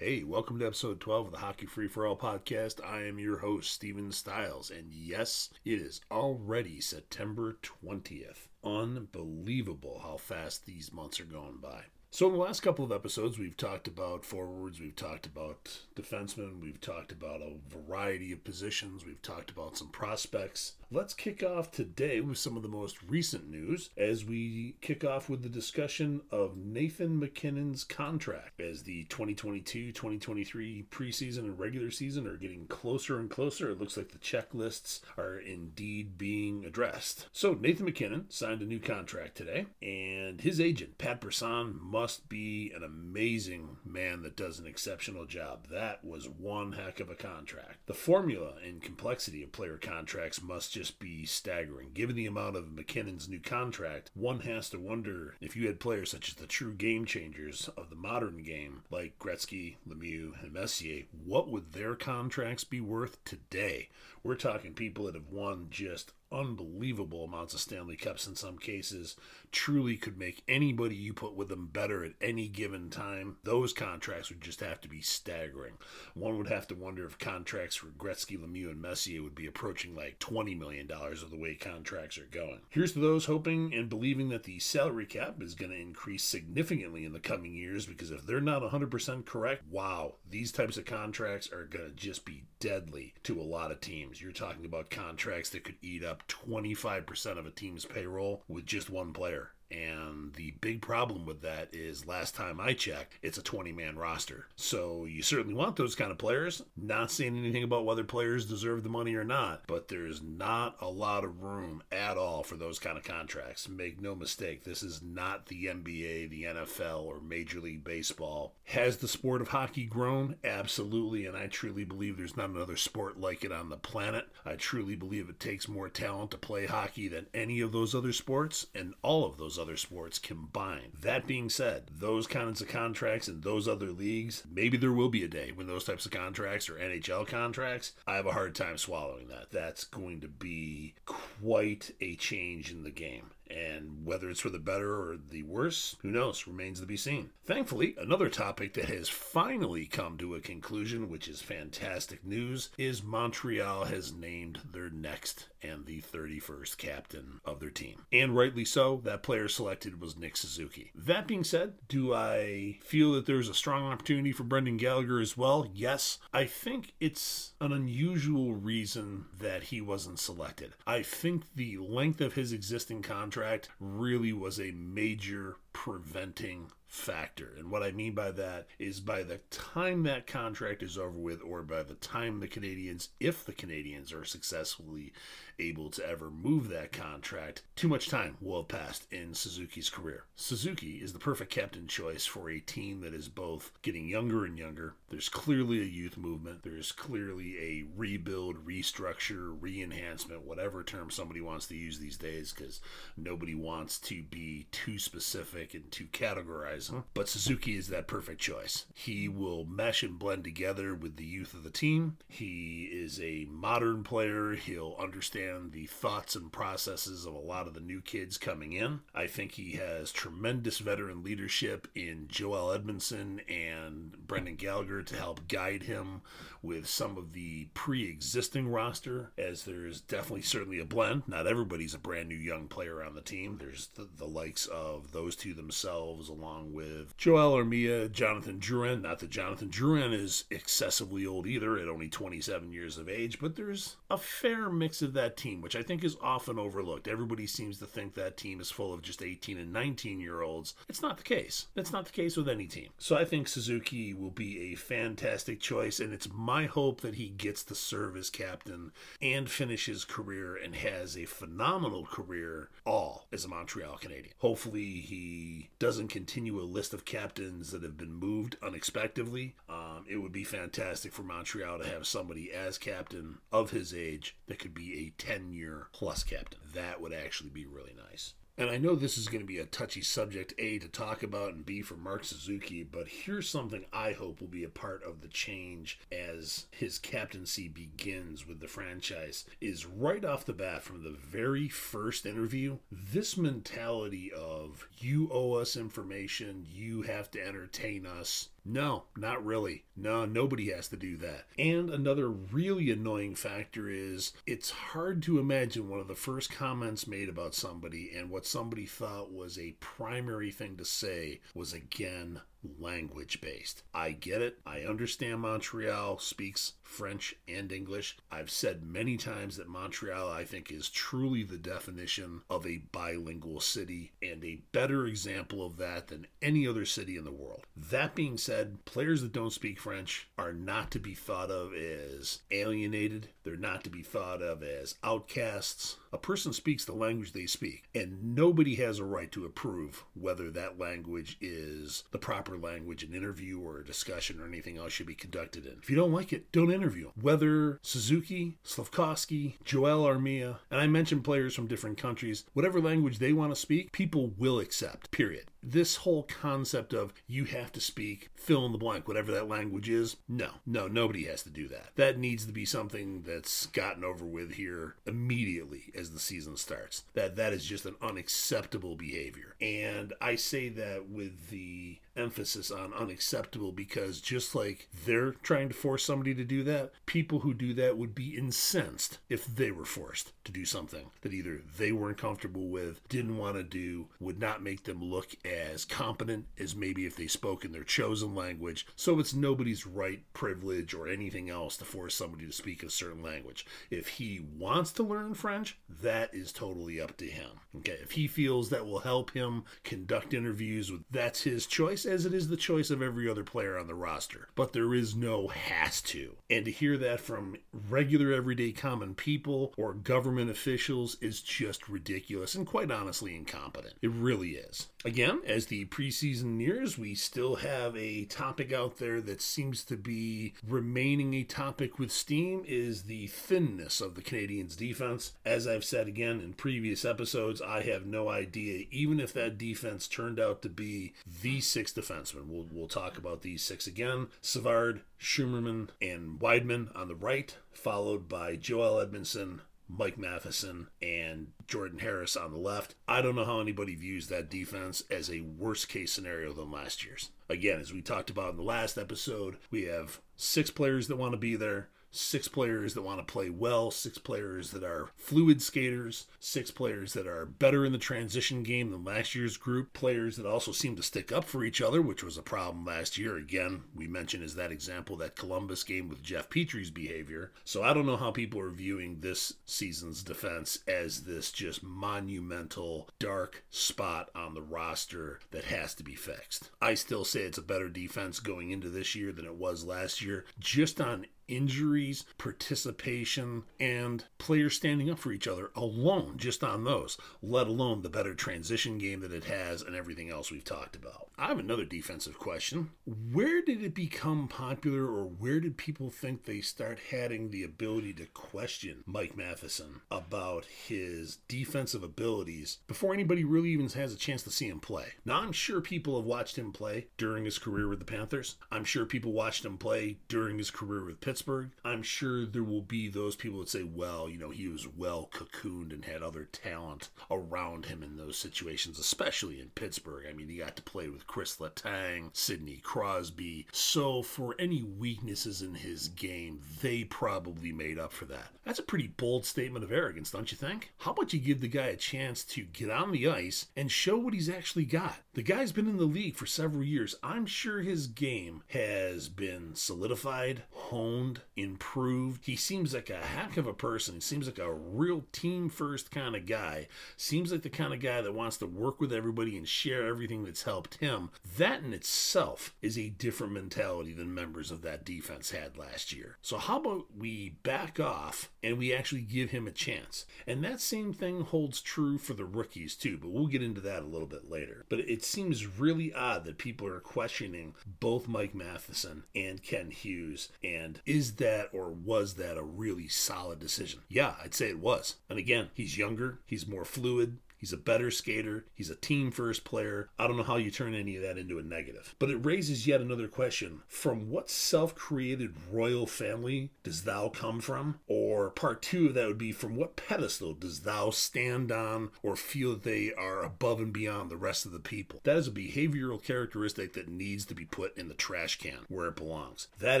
Hey, welcome to episode 12 of the Hockey Free for All podcast. I am your host, Steven Stiles, and yes, it is already September 20th. Unbelievable how fast these months are going by. So, in the last couple of episodes, we've talked about forwards, we've talked about defensemen, we've talked about a variety of positions, we've talked about some prospects. Let's kick off today with some of the most recent news as we kick off with the discussion of Nathan MacKinnon's contract. As the 2022 2023 preseason and regular season are getting closer and closer, it looks like the checklists are indeed being addressed. So, Nathan MacKinnon signed a new contract today, and his agent, Pat Brisson, must be an amazing man that does an exceptional job. That was one heck of a contract. The formula and complexity of player contracts must just be staggering. Given the amount of MacKinnon's new contract, one has to wonder if you had players such as the true game changers of the modern game, like Gretzky, Lemieux, and Messier, what would their contracts be worth today? We're talking people that have won just unbelievable amounts of Stanley Cups in some cases, truly could make anybody you put with them better at any given time. Those contracts would just have to be staggering. One would have to wonder if contracts for Gretzky, Lemieux, and Messier would be approaching like $20 million of the way contracts are going. Here's to those hoping and believing that the salary cap is going to increase significantly in the coming years because if they're not 100% correct, wow, these types of contracts are going to just be deadly to a lot of teams. You're talking about contracts that could eat up 25% of a team's payroll with just one player. And the big problem with that is last time I checked, it's a 20 man roster. So you certainly want those kind of players. Not saying anything about whether players deserve the money or not, but there's not a lot of room at all for those kind of contracts. Make no mistake, this is not the NBA, the NFL, or Major League Baseball. Has the sport of hockey grown? Absolutely. And I truly believe there's not another sport like it on the planet. I truly believe it takes more talent to play hockey than any of those other sports, and all of those other sports combined. That being said, those kinds of contracts in those other leagues, maybe there will be a day when those types of contracts or NHL contracts, I have a hard time swallowing that. That's going to be quite a change in the game. And whether it's for the better or the worse, who knows, remains to be seen. Thankfully, another topic that has finally come to a conclusion, which is fantastic news, is Montreal has named their next and the 31st captain of their team. And rightly so, that player selected was Nick Suzuki. That being said, do I feel that there's a strong opportunity for Brendan Gallagher as well? Yes. I think it's an unusual reason that he wasn't selected. I think the length of his existing contract really was a major preventing factor. And what I mean by that is by the time that contract is over with, or by the time the Canadiens, if the Canadiens are successfully able to ever move that contract, too much time will have passed in Suzuki's career. Suzuki is the perfect captain choice for a team that is both getting younger and younger. There's clearly a youth movement, there's clearly a rebuild, restructure, re enhancement, whatever term somebody wants to use these days, because nobody wants to be too specific and too categorized. But Suzuki is that perfect choice. He will mesh and blend together with the youth of the team. He is a modern player. He'll understand the thoughts and processes of a lot of the new kids coming in. I think he has tremendous veteran leadership in Joel Edmundson and Brendan Gallagher to help guide him with some of the pre existing roster, as there's definitely certainly a blend. Not everybody's a brand new young player on the team. There's the, the likes of those two themselves, along with Joel Armia, Jonathan Drouin. Not that Jonathan Drouin is excessively old either, at only 27 years of age, but there's a fair mix of that team, which I think is often overlooked. Everybody seems to think that team is full of just 18 and 19 year olds. It's not the case. It's not the case with any team. So I think Suzuki will be a fantastic choice, and it's my hope that he gets to serve as captain and finish his career and has a phenomenal career all as a Montreal Canadien. Hopefully, he doesn't continue a list of captains that have been moved unexpectedly. Um, it would be fantastic for Montreal to have somebody as captain of his age that could be a 10 year plus captain. That would actually be really nice. And I know this is going to be a touchy subject, A, to talk about, and B, for Mark Suzuki, but here's something I hope will be a part of the change as his captaincy begins with the franchise is right off the bat from the very first interview, this mentality of you owe us information, you have to entertain us, No, not really. No, nobody has to do that. And another really annoying factor is it's hard to imagine one of the first comments made about somebody and what somebody thought was a primary thing to say was again language based. I get it. I understand Montreal speaks French and English. I've said many times that Montreal, I think, is truly the definition of a bilingual city and a better example of that than any other city in the world. That being said, players that don't speak French are not to be thought of as alienated, they're not to be thought of as outcasts. A person speaks the language they speak, and nobody has a right to approve whether that language is the proper language an interview or a discussion or anything else should be conducted in. If you don't like it, don't interview. Whether Suzuki, Slavkovsky, Joel Armia, and I mentioned players from different countries, whatever language they want to speak, people will accept, period this whole concept of you have to speak fill in the blank, whatever that language is, no, no, nobody has to do that. That needs to be something that's gotten over with here immediately as the season starts. That that is just an unacceptable behavior. And I say that with the emphasis on unacceptable because just like they're trying to force somebody to do that, people who do that would be incensed if they were forced to do something that either they weren't comfortable with, didn't want to do, would not make them look as competent as maybe if they spoke in their chosen language. So it's nobody's right, privilege, or anything else to force somebody to speak a certain language. If he wants to learn French, that is totally up to him. Okay, if he feels that will help him conduct interviews, with that's his choice, as it is the choice of every other player on the roster. But there is no has to. And to hear that from regular, everyday, common people or government officials is just ridiculous and quite honestly incompetent. It really is. Again, as the preseason nears, we still have a topic out there that seems to be remaining a topic with steam is the thinness of the Canadiens defense. As I've said again in previous episodes, I have no idea even if that defense turned out to be the six defensemen. We'll, we'll talk about these six again. Savard, Schueneman, and Wideman on the right, followed by Joel Edmundson, Mike Matheson and Jordan Harris on the left. I don't know how anybody views that defense as a worse case scenario than last year's. Again, as we talked about in the last episode, we have six players that want to be there six players that want to play well, six players that are fluid skaters, six players that are better in the transition game than last year's group, players that also seem to stick up for each other, which was a problem last year. Again, we mentioned as that example that Columbus game with Jeff Petry's behavior. So I don't know how people are viewing this season's defense as this just monumental dark spot on the roster that has to be fixed. I still say it's a better defense going into this year than it was last year, just on injuries, participation, and players standing up for each other alone, just on those, let alone the better transition game that it has and everything else we've talked about. I have another defensive question. Where did it become popular, or where did people think they start having the ability to question Mike Matheson about his defensive abilities before anybody really even has a chance to see him play? Now, I'm sure people have watched him play during his career with the Panthers. I'm sure people watched him play during his career with Pittsburgh. Pittsburgh, I'm sure there will be those people that say, well, you know, he was well cocooned and had other talent around him in those situations, especially in Pittsburgh. I mean, he got to play with Chris Letang, Sidney Crosby. So for any weaknesses in his game, they probably made up for that. That's a pretty bold statement of arrogance, don't you think? How about you give the guy a chance to get on the ice and show what he's actually got? The guy's been in the league for several years. I'm sure his game has been solidified, honed, improved. He seems like a heck of a person. He seems like a real team first kind of guy. Seems like the kind of guy that wants to work with everybody and share everything that's helped him. That in itself is a different mentality than members of that defense had last year. So, how about we back off and we actually give him a chance? And that same thing holds true for the rookies too, but we'll get into that a little bit later. But it seems really odd that people are questioning both Mike Matheson and Ken Hughes and is is that or was that a really solid decision? Yeah, I'd say it was. And again, he's younger, he's more fluid, He's a better skater. He's a team first player. I don't know how you turn any of that into a negative. But it raises yet another question from what self created royal family does thou come from? Or part two of that would be from what pedestal does thou stand on or feel they are above and beyond the rest of the people? That is a behavioral characteristic that needs to be put in the trash can where it belongs. That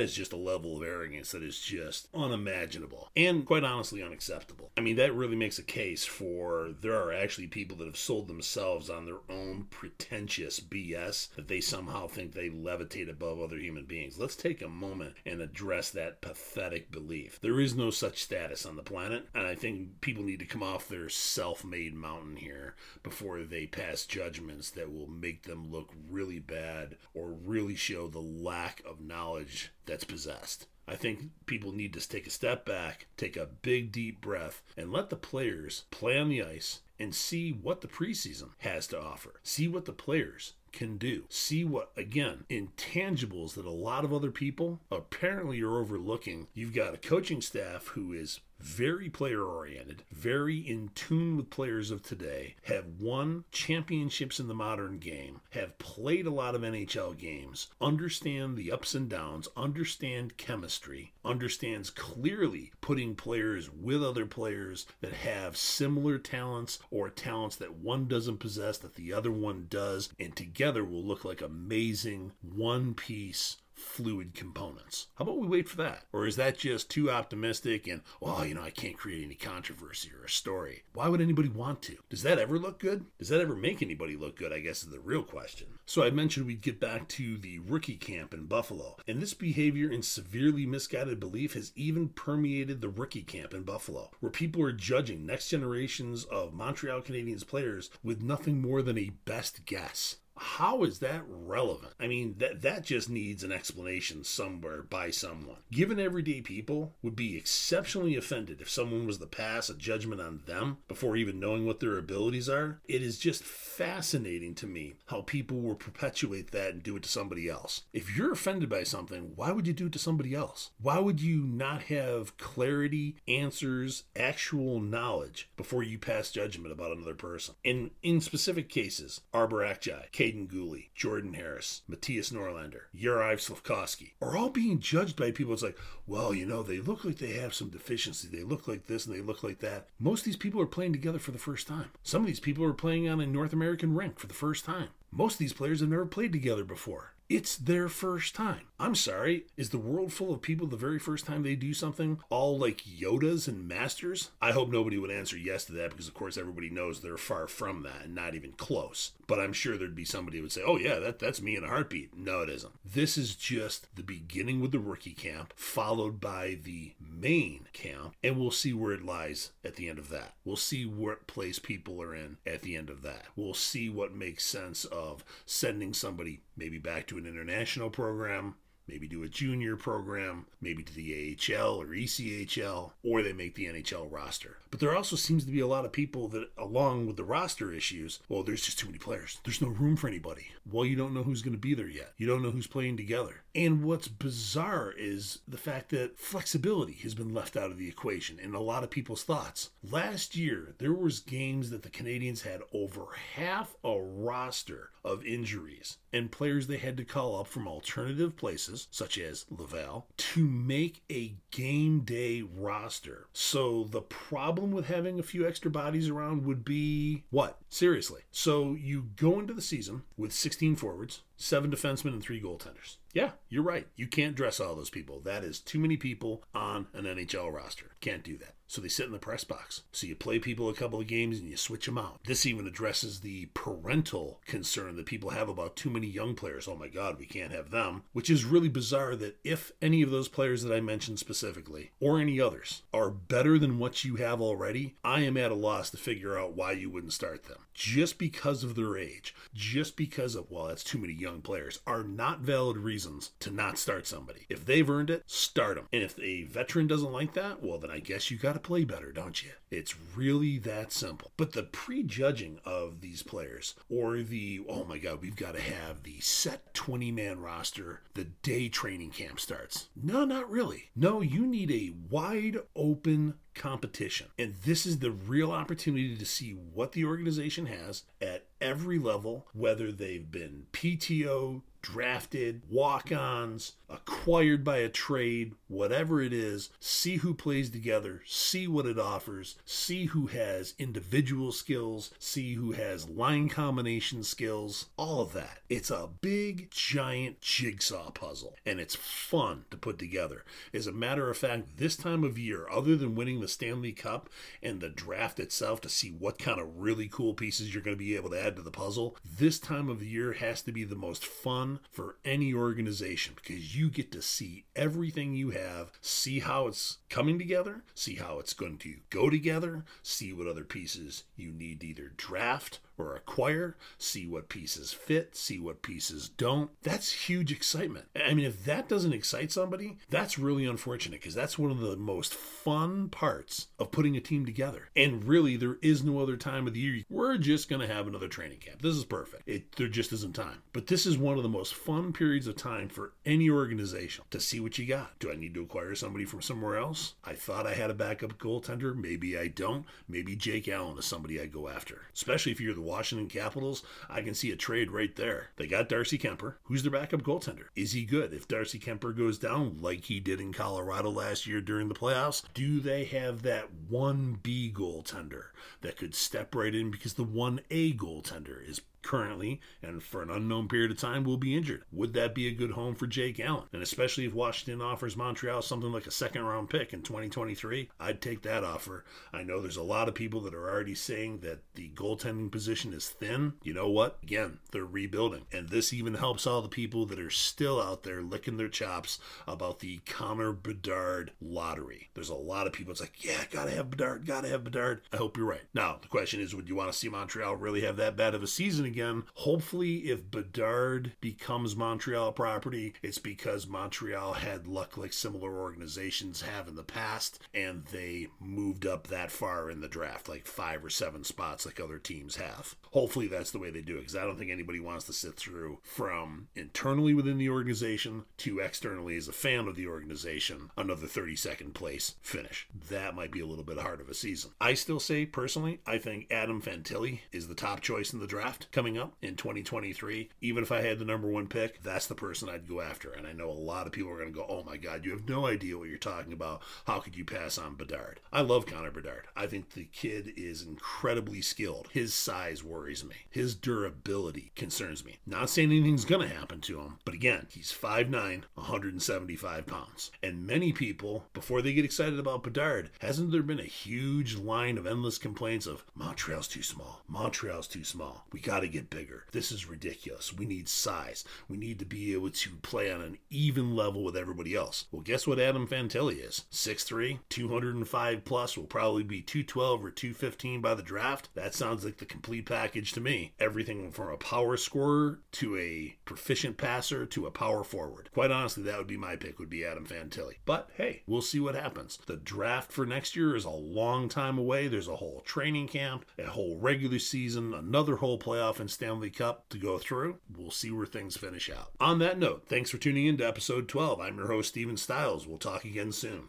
is just a level of arrogance that is just unimaginable and quite honestly unacceptable. I mean, that really makes a case for there are actually people that have sold themselves on their own pretentious BS that they somehow think they levitate above other human beings. Let's take a moment and address that pathetic belief. There is no such status on the planet, and I think people need to come off their self made mountain here before they pass judgments that will make them look really bad or really show the lack of knowledge that's possessed. I think people need to take a step back, take a big deep breath, and let the players play on the ice and see what the preseason has to offer. See what the players can do. See what, again, intangibles that a lot of other people apparently are overlooking. You've got a coaching staff who is very player oriented, very in tune with players of today, have won championships in the modern game, have played a lot of NHL games, understand the ups and downs, understand chemistry, understands clearly putting players with other players that have similar talents or talents that one doesn't possess that the other one does, and together will look like amazing one piece fluid components. How about we wait for that? Or is that just too optimistic and, well, you know, I can't create any controversy or a story? Why would anybody want to? Does that ever look good? Does that ever make anybody look good? I guess is the real question. So I mentioned we'd get back to the rookie camp in Buffalo, and this behavior and severely misguided belief has even permeated the rookie camp in Buffalo, where people are judging next generations of Montreal Canadiens players with nothing more than a best guess how is that relevant? I mean, that that just needs an explanation somewhere by someone. Given everyday people would be exceptionally offended if someone was to pass a judgment on them before even knowing what their abilities are. It is just fascinating to me how people will perpetuate that and do it to somebody else. If you're offended by something, why would you do it to somebody else? Why would you not have clarity, answers, actual knowledge before you pass judgment about another person? And in specific cases, Arber Xhekaj, Kaiden Guhle, Jordan Harris, Mattias Norlinder, Juraj Slavkovsky are all being judged by people. It's like, well, you know, they look like they have some deficiency. They look like this and they look like that. Most of these people are playing together for the first time. Some of these people are playing on a North American rink for the first time. Most of these players have never played together before. It's their first time. I'm sorry, is the world full of people the very first time they do something all like Yodas and masters? I hope nobody would answer yes to that because, of course, everybody knows they're far from that and not even close. But I'm sure there'd be somebody who would say, oh, yeah, that, that's me in a heartbeat. No, it isn't. This is just the beginning with the rookie camp, followed by the main camp, and we'll see where it lies at the end of that. We'll see what place people are in at the end of that. We'll see what makes sense of sending somebody maybe back to an international program, maybe do a junior program, maybe to the AHL or ECHL, or they make the NHL roster. But there also seems to be a lot of people that, along with the roster issues, well, there's just too many players. There's no room for anybody. Well, you don't know who's going to be there yet. You don't know who's playing together. And what's bizarre is the fact that flexibility has been left out of the equation in a lot of people's thoughts. Last year, there was games that the Canadiens had over half a roster of injuries and players they had to call up from alternative places, such as Laval, to make a game day roster. So the problem with having a few extra bodies around would be what? Seriously. So you go into the season with 16 forwards, seven defensemen, and three goaltenders. Yeah, you're right. You can't dress all those people. That is too many people on an NHL roster. Can't do that. So they sit in the press box. So you play people a couple of games and you switch them out. This even addresses the parental concern that people have about too many young players. Oh my God, we can't have them. Which is really bizarre that if any of those players that I mentioned specifically, or any others, are better than what you have already, I am at a loss to figure out why you wouldn't start them. Just because of their age, just because of, well, that's too many young players, are not valid reasons to not start somebody. If they've earned it, start them. And if a veteran doesn't like that, well, then I guess you got to play better, don't you? It's really that simple. But the prejudging of these players, or the, oh my God, we've got to have the set 20 man roster the day training camp starts. No, not really. No, you need a wide open competition. And this is the real opportunity to see what the organization has at every level, whether they've been PTO, drafted, walk ons, acquired by a trade, whatever it is, see who plays together, see what it offers, see who has individual skills, see who has line combination skills, all of that. It's a big, giant jigsaw puzzle, and it's fun to put together. As a matter of fact, this time of year, other than winning the Stanley Cup and the draft itself to see what kind of really cool pieces you're going to be able to add to the puzzle, this time of the year has to be the most fun for any organization because you get to see everything you have, see how it's coming together, see how it's going to go together, see what other pieces you need to either draft or acquire, see what pieces fit, see what pieces don't. That's huge excitement. I mean, if that doesn't excite somebody, that's really unfortunate because that's one of the most fun parts of putting a team together. And really, there is no other time of the year. We're just going to have another training camp. This is perfect. It, there just isn't time. But this is one of the most fun periods of time for any organization to see what you got. Do I need to acquire somebody from somewhere else? I thought I had a backup goaltender. Maybe I don't. Maybe Jake Allen is somebody I go after, especially if you're the Washington Capitals, I can see a trade right there. They got Darcy Kuemper. Who's their backup goaltender? Is he good? If Darcy Kuemper goes down like he did in Colorado last year during the playoffs, do they have that 1B goaltender that could step right in because the 1A goaltender is currently and for an unknown period of time will be injured. Would that be a good home for Jake Allen? And especially if Washington offers Montreal something like a second round pick in 2023, I'd take that offer. I know there's a lot of people that are already saying that the goaltending position is thin. You know what? Again, they're rebuilding. And this even helps all the people that are still out there licking their chops about the Connor Bedard lottery. There's a lot of people. It's like, yeah, gotta have Bedard, gotta have Bedard. I hope you're right. Now, the question is, would you want to see Montreal really have that bad of a season again. Hopefully, if Bedard becomes Montreal property, it's because Montreal had luck like similar organizations have in the past, and they moved up that far in the draft, like five or seven spots, like other teams have. Hopefully, that's the way they do it, because I don't think anybody wants to sit through from internally within the organization to externally as a fan of the organization another 32nd place finish. That might be a little bit hard of a season. I still say, personally, I think Adam Fantilli is the top choice in the draft coming up in 2023. Even if I had the number one pick, that's the person I'd go after. And I know a lot of people are going to go, oh my God, you have no idea what you're talking about. How could you pass on Bedard? I love Connor Bedard. I think the kid is incredibly skilled. His size worries me, his durability concerns me. Not saying anything's going to happen to him, but again, he's 5'9, 175 pounds. And many people, before they get excited about Bedard, hasn't there been a huge line of endless complaints of Montreal's too small, Montreal's too small. We got to get bigger. This is ridiculous. We need size. We need to be able to play on an even level with everybody else. Well, guess what Adam Fantilli is? 6'3, 205 plus, will probably be 212 or 215 by the draft. That sounds like the complete package to me. Everything from a power scorer to a proficient passer to a power forward. Quite honestly, that would be my pick, would be Adam Fantilli. But hey, we'll see what happens. The draft for next year is a long time away. There's a whole training camp, a whole regular season, another whole and Stanley Cup to go through. We'll see where things finish out. On that note, thanks for tuning in to episode 12. I'm your host, Steven Stiles. We'll talk again soon.